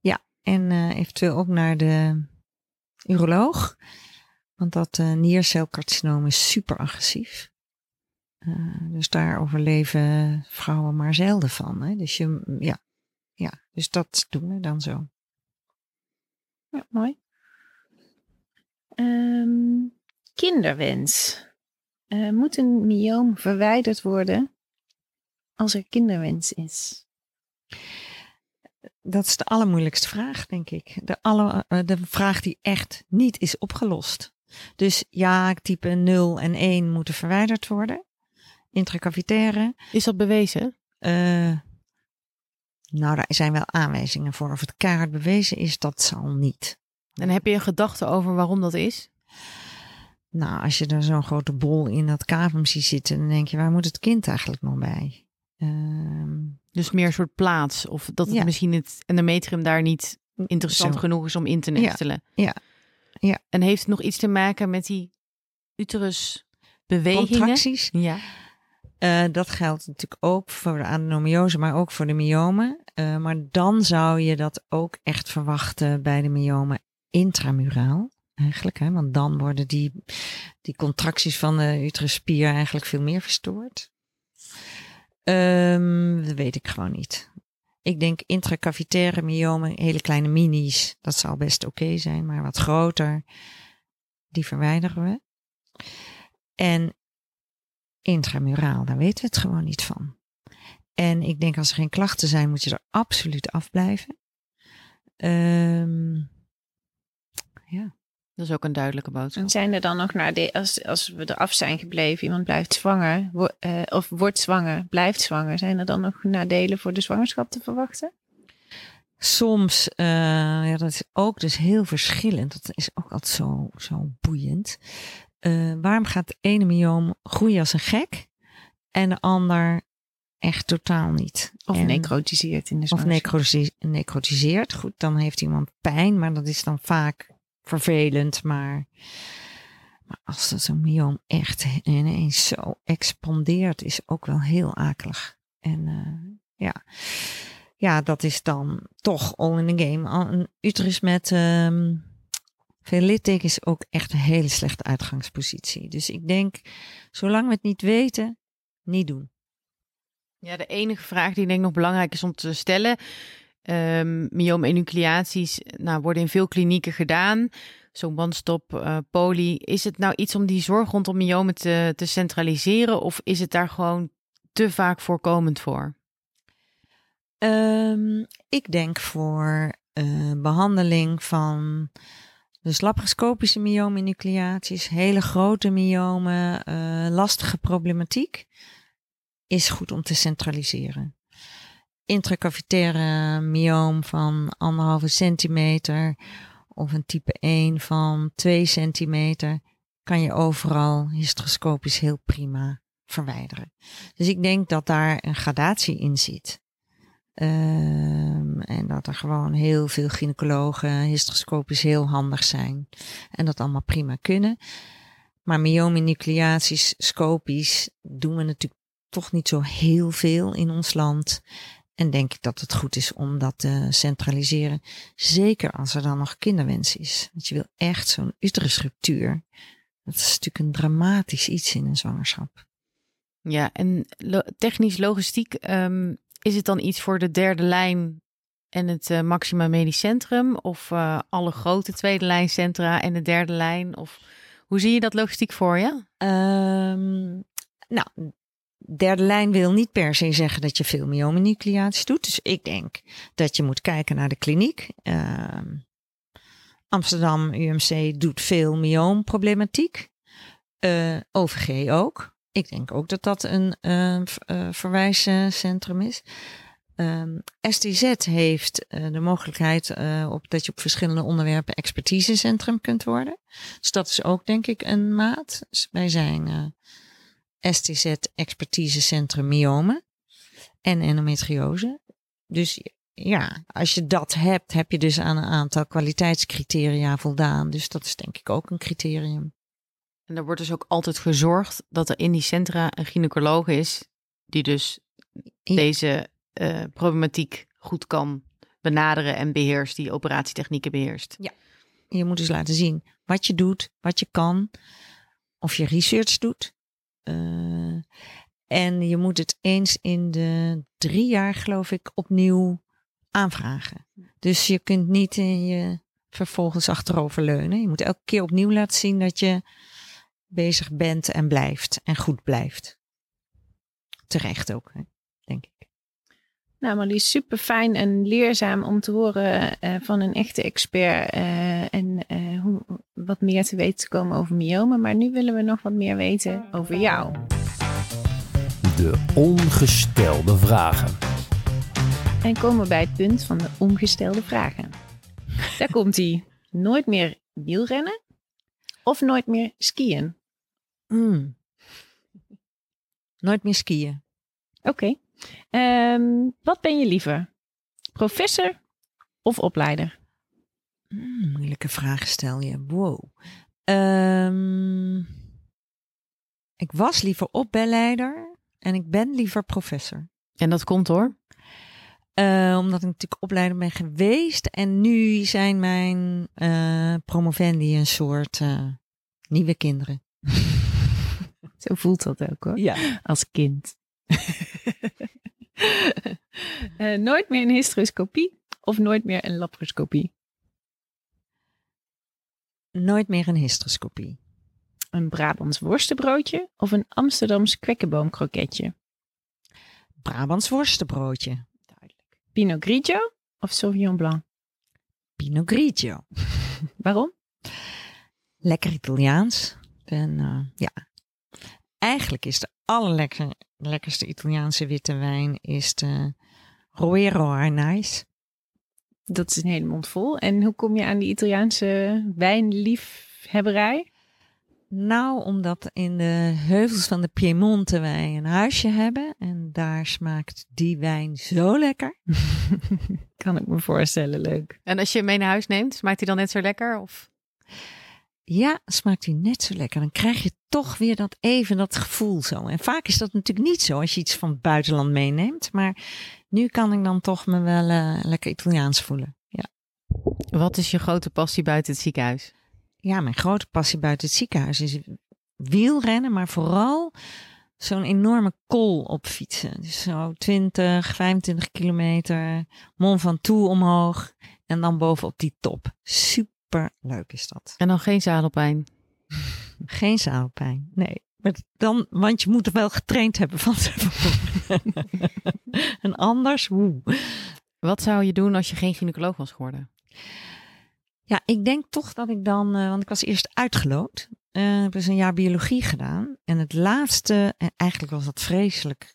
Ja, en uh, eventueel ook naar de uroloog. Want dat uh, niercelcarcinoom is super agressief. Uh, dus daar overleven vrouwen maar zelden van. Hè? Dus je, ja, ja, dus dat doen we dan zo. Ja, mooi. Um, kinderwens. Uh, moet een myoom verwijderd worden als er kinderwens is? Dat is de allermoeilijkste vraag, denk ik. De, alle, uh, de vraag die echt niet is opgelost. Dus ja, type 0 en 1 moeten verwijderd worden. Intracavitaire. Is dat bewezen? Uh, nou, daar zijn wel aanwijzingen voor. Of het keihard bewezen is, dat zal niet. En heb je een gedachte over waarom dat is? Nou, als je er zo'n grote bol in dat cavum ziet zitten, dan denk je, waar moet het kind eigenlijk nog bij? Uh, dus meer een soort plaats. Of dat het ja. misschien het endometrium daar niet interessant Zo. genoeg is om in te nestelen. Ja. ja. ja. En heeft het nog iets te maken met die uterusbewegingen? Contracties? Ja. Uh, dat geldt natuurlijk ook voor de adenomiose, maar ook voor de myomen. Uh, maar dan zou je dat ook echt verwachten bij de myomen intramuraal. Eigenlijk, hè? want dan worden die, die contracties van de uteruspier eigenlijk veel meer verstoord. Um, dat weet ik gewoon niet. Ik denk intracavitaire myomen, hele kleine minis, dat zal best oké zijn, maar wat groter, die verwijderen we. En intramuraal, daar weten we het gewoon niet van. En ik denk als er geen klachten zijn, moet je er absoluut afblijven. Um, ja. Dat is ook een duidelijke boodschap. En zijn er dan nog nadelen, als, als we eraf zijn gebleven, iemand blijft zwanger, wo uh, of wordt zwanger, blijft zwanger, zijn er dan nog nadelen voor de zwangerschap te verwachten? Soms, uh, ja, dat is ook dus heel verschillend. Dat is ook altijd zo, zo boeiend. Uh, waarom gaat de ene myoom groeien als een gek en de ander echt totaal niet? Of en, necrotiseert in de zwangerschap. Of necrotiseert. Goed, dan heeft iemand pijn, maar dat is dan vaak vervelend, maar, maar als dat zo'n myoom echt ineens zo expandeert, is ook wel heel akelig. En uh, ja. ja, dat is dan toch all in the game. Een uterus met um, veel litteken is ook echt een hele slechte uitgangspositie. Dus ik denk, zolang we het niet weten, niet doen. Ja, de enige vraag die ik denk nog belangrijk is om te stellen Um, nou, worden in veel klinieken gedaan. Zo'n bandstop, uh, poli. Is het nou iets om die zorg rondom myomen te, te centraliseren? Of is het daar gewoon te vaak voorkomend voor? Um, ik denk voor uh, behandeling van dus laparoscopische myoom-enucleaties, hele grote myomen, uh, lastige problematiek, is goed om te centraliseren intracavitaire myoom van anderhalve centimeter of een type 1 van 2 centimeter kan je overal hysteroscopisch heel prima verwijderen. Dus ik denk dat daar een gradatie in zit. Um, en dat er gewoon heel veel gynaecologen hysteroscopisch heel handig zijn. En dat allemaal prima kunnen. Maar myomenucleaties, scopisch, doen we natuurlijk toch niet zo heel veel in ons land. En denk ik dat het goed is om dat te centraliseren. Zeker als er dan nog kinderwens is. Want je wil echt zo'n uterusruptuur. Dat is natuurlijk een dramatisch iets in een zwangerschap. Ja, en lo technisch logistiek, um, is het dan iets voor de derde lijn en het uh, Maxima Medisch Centrum? Of uh, alle grote tweede lijn centra en de derde lijn? Of hoe zie je dat logistiek voor je? Um, nou, derde lijn wil niet per se zeggen dat je veel myomenucleaties doet. Dus ik denk dat je moet kijken naar de kliniek. Uh, Amsterdam UMC doet veel myoomproblematiek. Uh, OVG ook. Ik denk ook dat dat een uh, verwijscentrum is. Um, STZ heeft uh, de mogelijkheid op, dat je op verschillende onderwerpen expertisecentrum kunt worden. Dus dat is ook denk ik een maat. Dus wij zijn STZ expertisecentrum myomen en endometriose. Dus ja, als je dat hebt, heb je dus aan een aantal kwaliteitscriteria voldaan. Dus dat is denk ik ook een criterium. En er wordt dus ook altijd gezorgd dat er in die centra een gynaecoloog is die dus ja. deze uh, problematiek goed kan benaderen en beheerst, die operatietechnieken beheerst. Ja, je moet dus laten zien wat je doet, wat je kan, of je research doet. Uh, en je moet het eens in de drie jaar, geloof ik, opnieuw aanvragen. Dus je kunt niet in je vervolgens achteroverleunen. Je moet elke keer opnieuw laten zien dat je bezig bent en blijft en goed blijft. Terecht ook, hè, denk ik. Nou, Marlies, super fijn en leerzaam om te horen uh, van een echte expert uh, en wat meer te weten te komen over myomen. Maar nu willen we nog wat meer weten over jou. De ongestelde vragen. En komen we bij het punt van de ongestelde vragen. Daar komt hij. Nooit meer wielrennen of nooit meer skiën? Mm. Nooit meer skiën. Oké. Okay. Um, wat ben je liever? Professor of opleider? Mm, moeilijke vraag stel je. Wow. Um, ik was liever opleider en ik ben liever professor. En dat komt hoor? Uh, omdat ik natuurlijk opleider ben geweest. En nu zijn mijn uh, promovendi een soort uh, nieuwe kinderen. Zo voelt dat ook hoor. Ja. Als kind. nooit meer een hysteroscopie of nooit meer een laparoscopie? Nooit meer een hysteroscopie. Een Brabants worstenbroodje of een Amsterdams kwekkenboomkroketje? Brabants worstenbroodje. Duidelijk. Pinot Grigio of Sauvignon Blanc? Pinot Grigio. Waarom? Lekker Italiaans. En uh, ja, eigenlijk is de allerlekkerste Italiaanse witte wijn is de Roero Arnais. Dat is een hele mond vol. En hoe kom je aan die Italiaanse wijnliefhebberij? Nou, omdat in de heuvels van de Piemonte wij een huisje hebben. En daar smaakt die wijn zo lekker. kan ik me voorstellen, leuk. En als je hem mee naar huis neemt, smaakt hij dan net zo lekker? Of? Ja, smaakt hij net zo lekker. Dan krijg je toch weer dat even dat gevoel zo. En vaak is dat natuurlijk niet zo als je iets van het buitenland meeneemt. Maar nu kan ik dan toch me wel uh, lekker Italiaans voelen. Ja. Wat is je grote passie buiten het ziekenhuis? Ja, mijn grote passie buiten het ziekenhuis is wielrennen, maar vooral zo'n enorme kol op fietsen. Dus zo 20, 25 kilometer, Mont Ventoux omhoog en dan bovenop die top. Super leuk is dat. En dan geen zadelpijn? Geen zadelpijn, nee. Maar dan, want je moet er wel getraind hebben van tevoren. en anders, woe. Wat zou je doen als je geen gynaecoloog was geworden? Ja, ik denk toch dat ik dan, uh, want ik was eerst uitgeloot. Uh, ik heb dus een jaar biologie gedaan. En het laatste, en eigenlijk was dat vreselijk.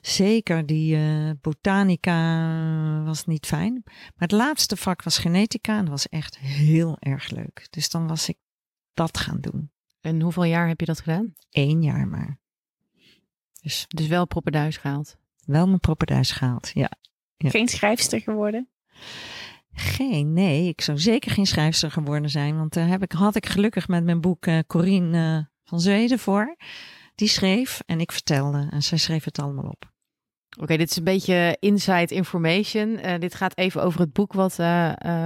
Zeker die uh, botanica was niet fijn. Maar het laatste vak was genetica en dat was echt heel erg leuk. Dus dan was ik dat gaan doen. En hoeveel jaar heb je dat gedaan? Eén jaar maar. Dus, dus wel proppenduis gehaald? Wel mijn proppenduis gehaald, ja. ja. Geen schrijfster geworden? Geen, nee. Ik zou zeker geen schrijfster geworden zijn. Want daar heb ik, had ik gelukkig met mijn boek uh, Corine uh, van Zweden voor. Die schreef en ik vertelde. En zij schreef het allemaal op. Oké, okay, dit is een beetje inside information. Uh, dit gaat even over het boek wat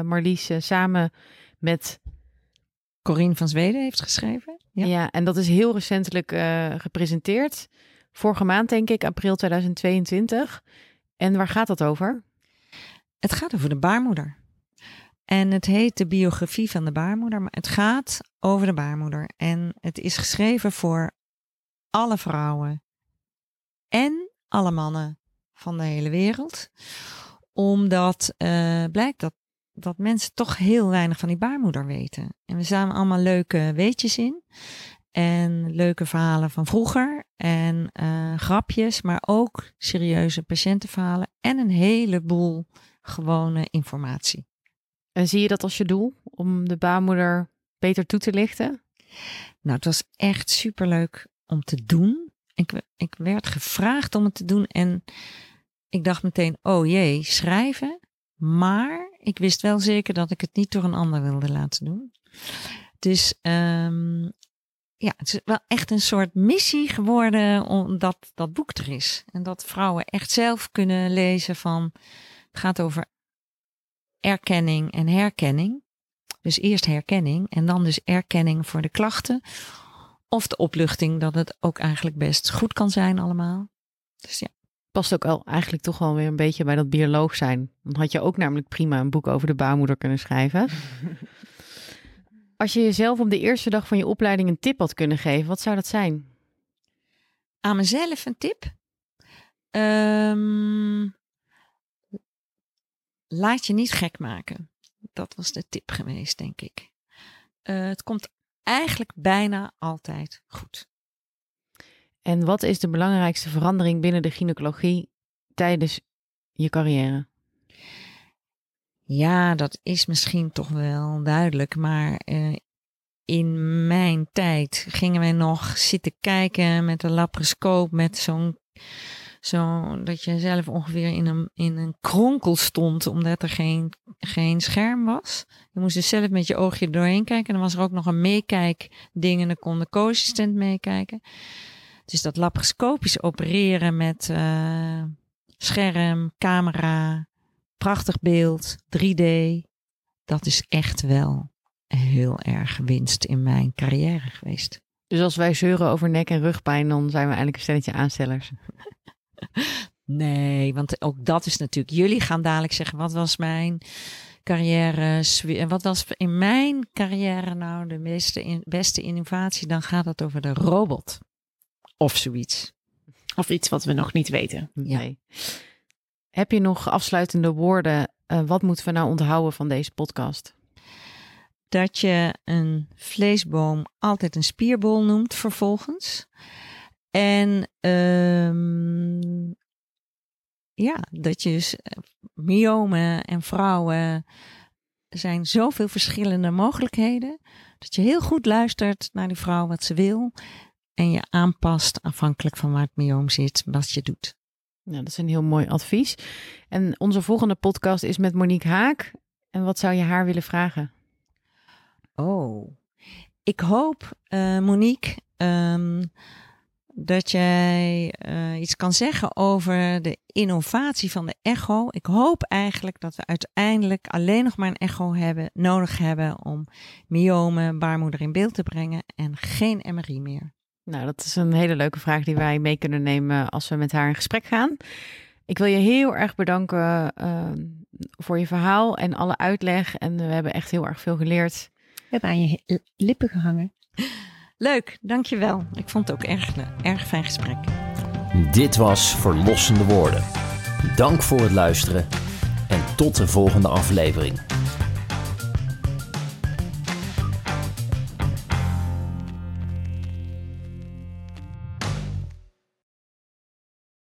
Marlies samen met Corine van Zweden heeft geschreven. Ja, ja en dat is heel recentelijk uh, gepresenteerd. Vorige maand, denk ik, april 2022. En waar gaat dat over? Het gaat over de baarmoeder. En het heet de biografie van de baarmoeder, maar het gaat over de baarmoeder. En het is geschreven voor alle vrouwen en alle mannen van de hele wereld. Omdat uh, blijkt dat, dat mensen toch heel weinig van die baarmoeder weten. En we staan allemaal leuke weetjes in. En leuke verhalen van vroeger. En uh, grapjes, maar ook serieuze patiëntenverhalen. En een heleboel gewone informatie. En zie je dat als je doel om de baarmoeder beter toe te lichten? Nou, het was echt superleuk om te doen. Ik, ik werd gevraagd om het te doen en ik dacht meteen, oh jee, schrijven. Maar ik wist wel zeker dat ik het niet door een ander wilde laten doen. Dus um, ja, het is wel echt een soort missie geworden omdat dat boek er is. En dat vrouwen echt zelf kunnen lezen van, het gaat over erkenning en herkenning. Dus eerst herkenning en dan dus erkenning voor de klachten. Of de opluchting dat het ook eigenlijk best goed kan zijn allemaal. Dus ja. Past ook al eigenlijk toch wel weer een beetje bij dat bioloog zijn. Dan had je ook namelijk prima een boek over de baarmoeder kunnen schrijven. Als je jezelf op de eerste dag van je opleiding een tip had kunnen geven, wat zou dat zijn? Aan mezelf een tip? Um, laat je niet gek maken. Dat was de tip geweest, denk ik. Uh, het komt eigenlijk bijna altijd goed. En wat is de belangrijkste verandering binnen de gynaecologie tijdens je carrière? Ja, dat is misschien toch wel duidelijk, maar uh, in mijn tijd gingen wij nog zitten kijken met een laparoscoop met zo'n zo dat je zelf ongeveer in een, in een kronkel stond, omdat er geen, geen scherm was. Je moest dus zelf met je oogje doorheen kijken. En dan was er ook nog een meekijkding en dan kon de co-assistent meekijken. Dus dat laparoscopisch opereren met uh, scherm, camera, prachtig beeld, 3D, dat is echt wel heel erg winst in mijn carrière geweest. Dus als wij zeuren over nek- en rugpijn, dan zijn we eigenlijk een stelletje aanstellers. Nee, want ook dat is natuurlijk. Jullie gaan dadelijk zeggen: wat was mijn carrière? En wat was in mijn carrière nou de beste, beste innovatie? Dan gaat het over de robot of zoiets. Of iets wat we nog niet weten. Nee. Heb je nog afsluitende woorden? Uh, wat moeten we nou onthouden van deze podcast? Dat je een vleesboom altijd een spierbol noemt vervolgens. En um, ja, dat je dus eh, myomen en vrouwen zijn zoveel verschillende mogelijkheden. Dat je heel goed luistert naar die vrouw wat ze wil. En je aanpast afhankelijk van waar het myoom zit, wat je doet. Nou, dat is een heel mooi advies. En onze volgende podcast is met Monique Haak. En wat zou je haar willen vragen? Oh, ik hoop, uh, Monique, um, dat jij uh, iets kan zeggen over de innovatie van de echo. Ik hoop eigenlijk dat we uiteindelijk alleen nog maar een echo hebben, nodig hebben om myomen, baarmoeder in beeld te brengen en geen MRI meer. Nou, dat is een hele leuke vraag die wij mee kunnen nemen als we met haar in gesprek gaan. Ik wil je heel erg bedanken uh, voor je verhaal en alle uitleg. En we hebben echt heel erg veel geleerd. We hebben aan je lippen gehangen. Leuk, dankjewel. Ik vond het ook erg, erg fijn gesprek. Dit was Verlossende Woorden. Dank voor het luisteren en tot de volgende aflevering.